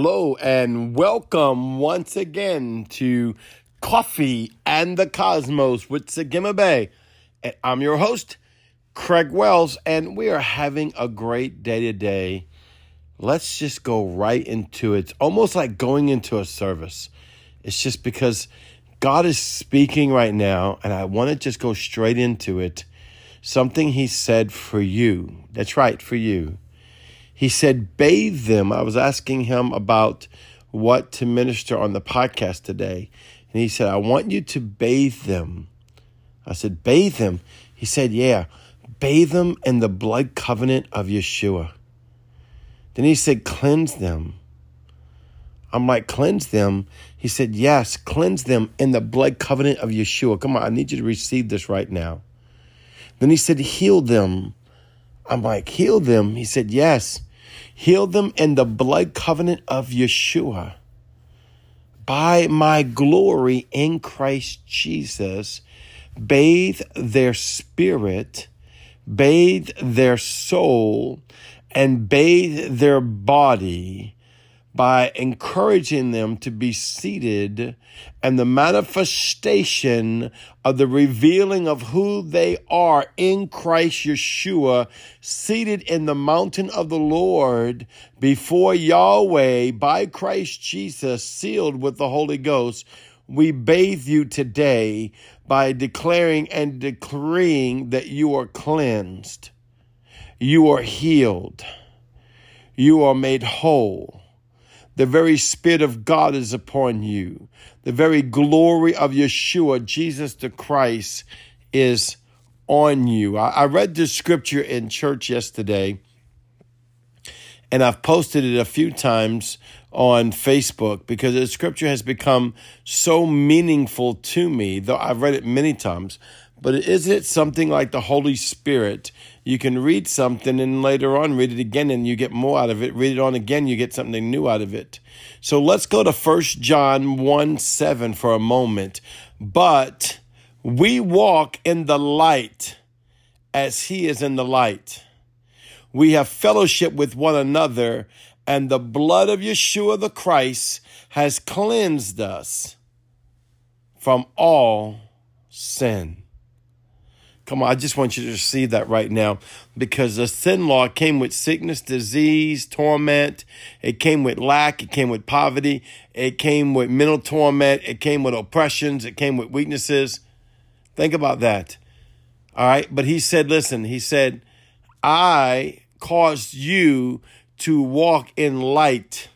Hello and welcome once again to Coffee and the Cosmos with Sagima Bay. And I'm your host, Craig Wells, and we are having a great day today. Let's just go right into it. It's almost like going into a service. It's just because God is speaking right now, and I want to just go straight into it. Something He said for you. That's right, for you he said, bathe them. I was asking him about what to minister on the podcast today. And he said, I want you to bathe them. I said, bathe them. He said, yeah, bathe them in the blood covenant of Yeshua. Then he said, cleanse them. I'm like, cleanse them. He said, yes, cleanse them in the blood covenant of Yeshua. Come on, I need you to receive this right now. Then he said, heal them. I'm like, heal them. He said, yes. Heal them in the blood covenant of Yeshua. By my glory in Christ Jesus, bathe their spirit, bathe their soul, and bathe their body by encouraging them to be seated and the manifestation of the revealing of who they are in Christ Yeshua, seated in the mountain of the Lord before Yahweh by Christ Jesus, sealed with the Holy Ghost. We bathe you today by declaring and decreeing that you are cleansed, you are healed, you are made whole the very Spirit of God is upon you. The very glory of Yeshua, Jesus the Christ, is on you. I, I read this scripture in church yesterday, and I've posted it a few times on Facebook because the scripture has become so meaningful to me, though I've read it many times. But isn't it something like the Holy Spirit? You can read something and later on read it again and you get more out of it. Read it on again, you get something new out of it. So let's go to 1 John 1 7 for a moment. But we walk in the light as he is in the light. We have fellowship with one another, and the blood of Yeshua the Christ has cleansed us from all sin. Come on, I just want you to receive that right now because the sin law came with sickness, disease, torment. It came with lack. It came with poverty. It came with mental torment. It came with oppressions. It came with weaknesses. Think about that. All right. But he said, listen, he said, I caused you to walk in light.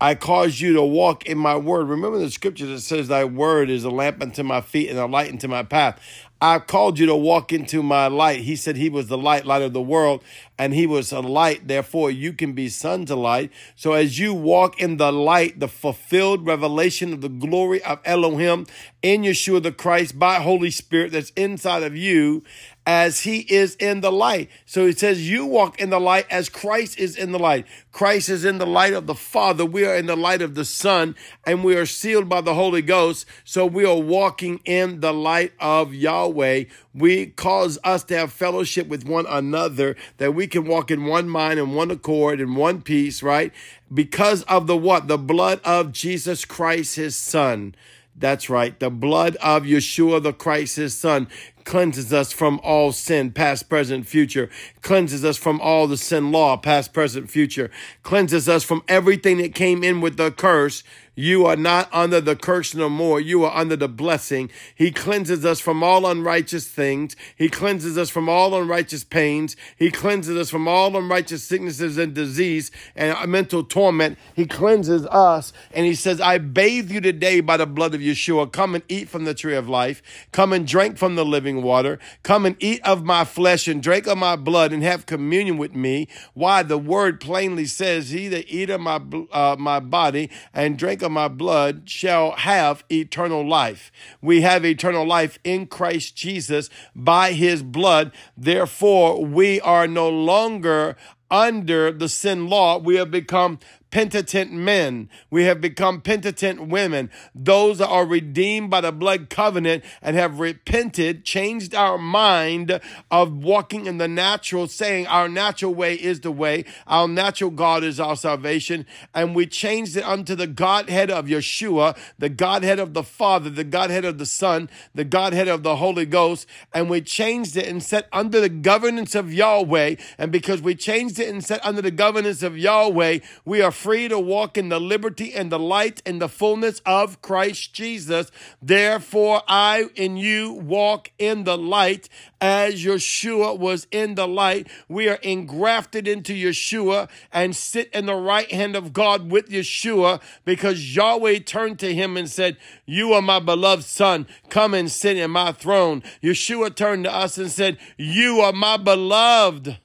I caused you to walk in my word. Remember the scripture that says, Thy word is a lamp unto my feet and a light unto my path. I called you to walk into my light. He said he was the light, light of the world, and he was a light. Therefore, you can be sons of light. So as you walk in the light, the fulfilled revelation of the glory of Elohim in Yeshua the Christ by Holy Spirit that's inside of you, as he is in the light. So he says, You walk in the light as Christ is in the light. Christ is in the light of the Father. We are in the light of the Son, and we are sealed by the Holy Ghost. So we are walking in the light of Yahweh. We cause us to have fellowship with one another, that we can walk in one mind and one accord and one peace, right? Because of the what? The blood of Jesus Christ, his Son. That's right. The blood of Yeshua the Christ, his son, cleanses us from all sin, past, present, future, cleanses us from all the sin law, past, present, future, cleanses us from everything that came in with the curse. You are not under the curse no more. You are under the blessing. He cleanses us from all unrighteous things. He cleanses us from all unrighteous pains. He cleanses us from all unrighteous sicknesses and disease and mental torment. He cleanses us. And he says, I bathe you today by the blood of Yeshua. Come and eat from the tree of life. Come and drink from the living water. Come and eat of my flesh and drink of my blood and have communion with me. Why? The word plainly says, He that eat of my, uh, my body and drink of my blood shall have eternal life. We have eternal life in Christ Jesus by his blood. Therefore, we are no longer under the sin law. We have become penitent men. We have become penitent women. Those that are redeemed by the blood covenant and have repented, changed our mind of walking in the natural, saying our natural way is the way, our natural God is our salvation, and we changed it unto the Godhead of Yeshua, the Godhead of the Father, the Godhead of the Son, the Godhead of the Holy Ghost, and we changed it and set under the governance of Yahweh. And because we changed it and set under the governance of Yahweh, we are free to walk in the liberty and the light and the fullness of Christ Jesus. Therefore, I and you walk in the light as Yeshua was in the light. We are engrafted into Yeshua and sit in the right hand of God with Yeshua because Yahweh turned to him and said, You are my beloved son. Come and sit in my throne. Yeshua turned to us and said, You are my beloved.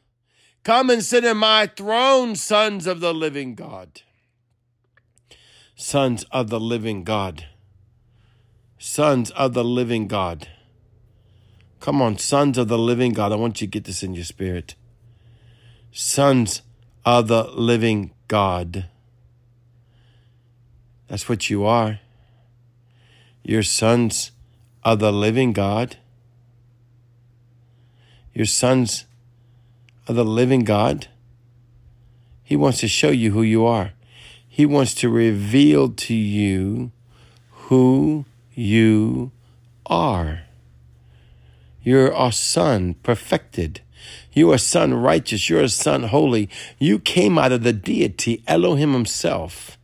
Come and sit in my throne, sons of the living God. Sons of the living God. Sons of the living God. Come on, sons of the living God. I want you to get this in your spirit. Sons of the living God. That's what you are. You're sons of the living God. You're sons of the living God. He wants to show you who you are. He wants to reveal to you who you are. You're a son perfected. You are a son righteous. You're a son holy. You came out of the deity, Elohim himself.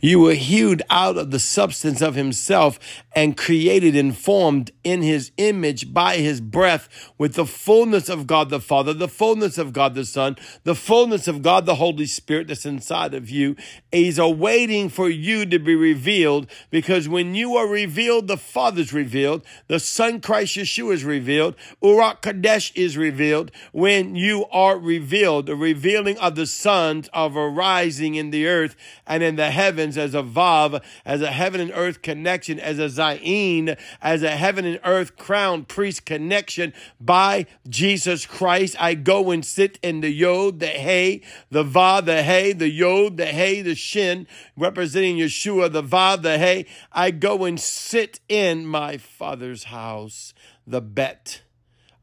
You were hewed out of the substance of himself and created and formed in his image by his breath with the fullness of God the Father, the fullness of God the Son, the fullness of God the Holy Spirit that's inside of you. He's awaiting for you to be revealed because when you are revealed, the Father's revealed, the Son Christ Yeshua is revealed, Ruach Kodesh is revealed. When you are revealed, the revealing of the sons of arising in the earth and in the heavens as a Vav, as a heaven and earth connection, as a Zayin, as a heaven and earth crown priest connection by Jesus Christ. I go and sit in the Yod, the Hey, the Va, the Hey, the Yod, the Hey, the Shin, representing Yeshua, the Va, the Hey. I go and sit in my Father's house, the Bet.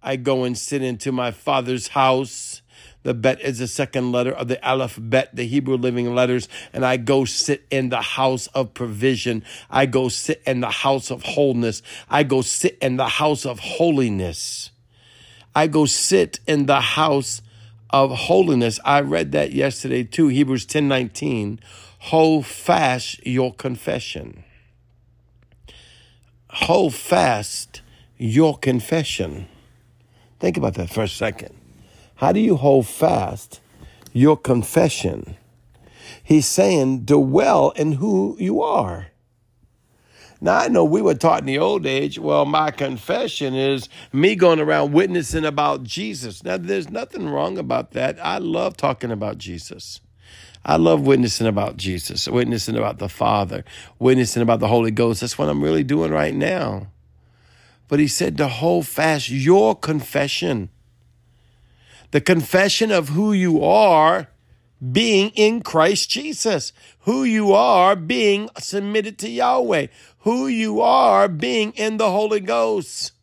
I go and sit into my Father's house the bet is the second letter of the Aleph bet, the Hebrew living letters. And I go sit in the house of provision. I go sit in the house of wholeness. I go sit in the house of holiness. I go sit in the house of holiness. I read that yesterday too, Hebrews 10 19. Hold fast your confession. Hold fast your confession. Think about that for a second. How do you hold fast your confession? He's saying, dwell in who you are. Now, I know we were taught in the old age, well, my confession is me going around witnessing about Jesus. Now, there's nothing wrong about that. I love talking about Jesus. I love witnessing about Jesus, witnessing about the Father, witnessing about the Holy Ghost. That's what I'm really doing right now. But he said to hold fast your confession the confession of who you are being in Christ Jesus, who you are being submitted to Yahweh, who you are being in the Holy Ghost.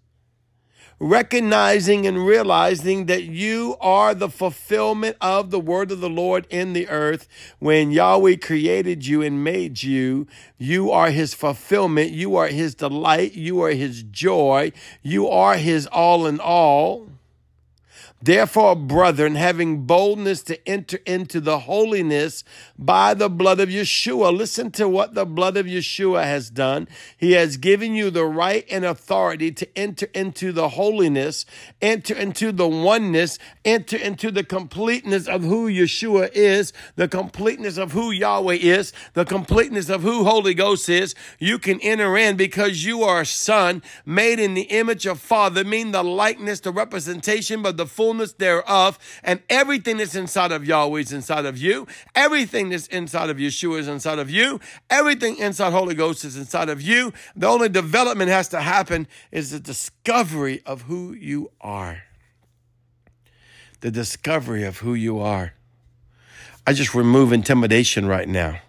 Recognizing and realizing that you are the fulfillment of the word of the Lord in the earth. When Yahweh created you and made you, you are his fulfillment. You are his delight. You are his joy. You are his all in all. Therefore, brethren, having boldness to enter into the holiness by the blood of Yeshua. Listen to what the blood of Yeshua has done. He has given you the right and authority to enter into the holiness, enter into the oneness, enter into the completeness of who Yeshua is, the completeness of who Yahweh is, the completeness of who Holy Ghost is. You can enter in because you are a son made in the image of Father, mean the likeness, the representation, but the full fullness thereof, and everything that's inside of Yahweh is inside of you. Everything that's inside of Yeshua is inside of you. Everything inside Holy Ghost is inside of you. The only development has to happen is the discovery of who you are. The discovery of who you are. I just remove intimidation right now.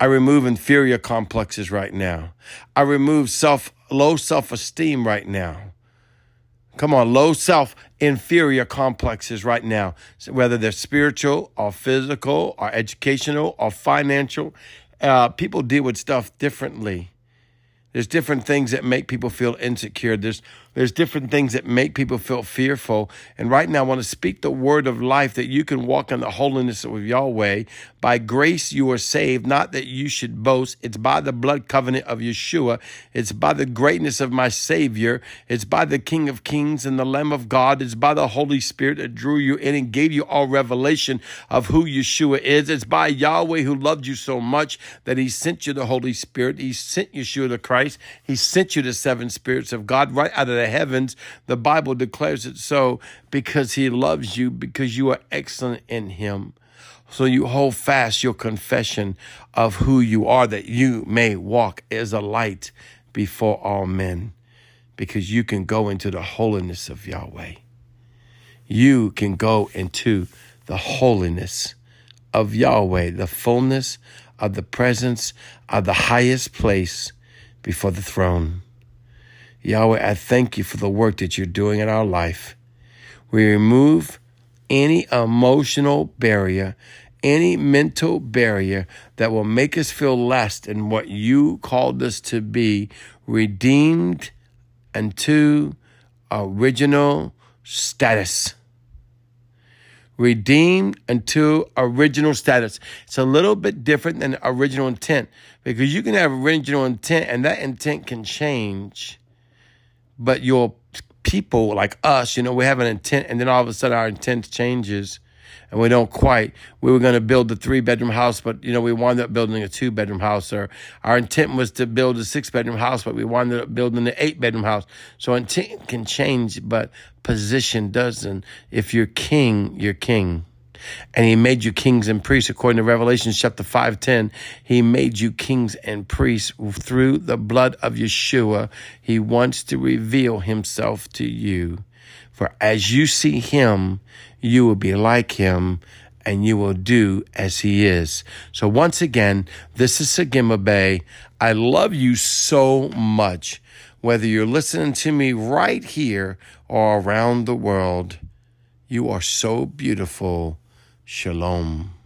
I remove inferior complexes right now. I remove self low self-esteem right now. Come on, low self inferior complexes right now, so whether they're spiritual or physical or educational or financial. Uh, people deal with stuff differently. There's different things that make people feel insecure. There's there's different things that make people feel fearful. And right now, I want to speak the word of life that you can walk in the holiness of Yahweh. By grace, you are saved, not that you should boast. It's by the blood covenant of Yeshua. It's by the greatness of my Savior. It's by the King of Kings and the Lamb of God. It's by the Holy Spirit that drew you in and gave you all revelation of who Yeshua is. It's by Yahweh who loved you so much that He sent you the Holy Spirit. He sent Yeshua the Christ. He sent you the seven spirits of God right out of the heavens. The Bible declares it so because he loves you, because you are excellent in him. So you hold fast your confession of who you are, that you may walk as a light before all men, because you can go into the holiness of Yahweh. You can go into the holiness of Yahweh, the fullness of the presence of the highest place before the throne. Yahweh, I thank you for the work that you're doing in our life. We remove any emotional barrier, any mental barrier that will make us feel less than what you called us to be, redeemed unto original status. Redeemed unto original status. It's a little bit different than original intent because you can have original intent and that intent can change but your people like us, you know, we have an intent, and then all of a sudden our intent changes, and we don't quite. We were going to build a three bedroom house, but you know, we wound up building a two bedroom house. Or our intent was to build a six bedroom house, but we wound up building an eight bedroom house. So intent can change, but position doesn't. If you're king, you're king and he made you kings and priests according to revelation chapter 5.10 he made you kings and priests through the blood of yeshua he wants to reveal himself to you for as you see him you will be like him and you will do as he is. So once again, this is Sagima Bay. I love you so much, whether you're listening to me right here or around the world. You are so beautiful. Shalom.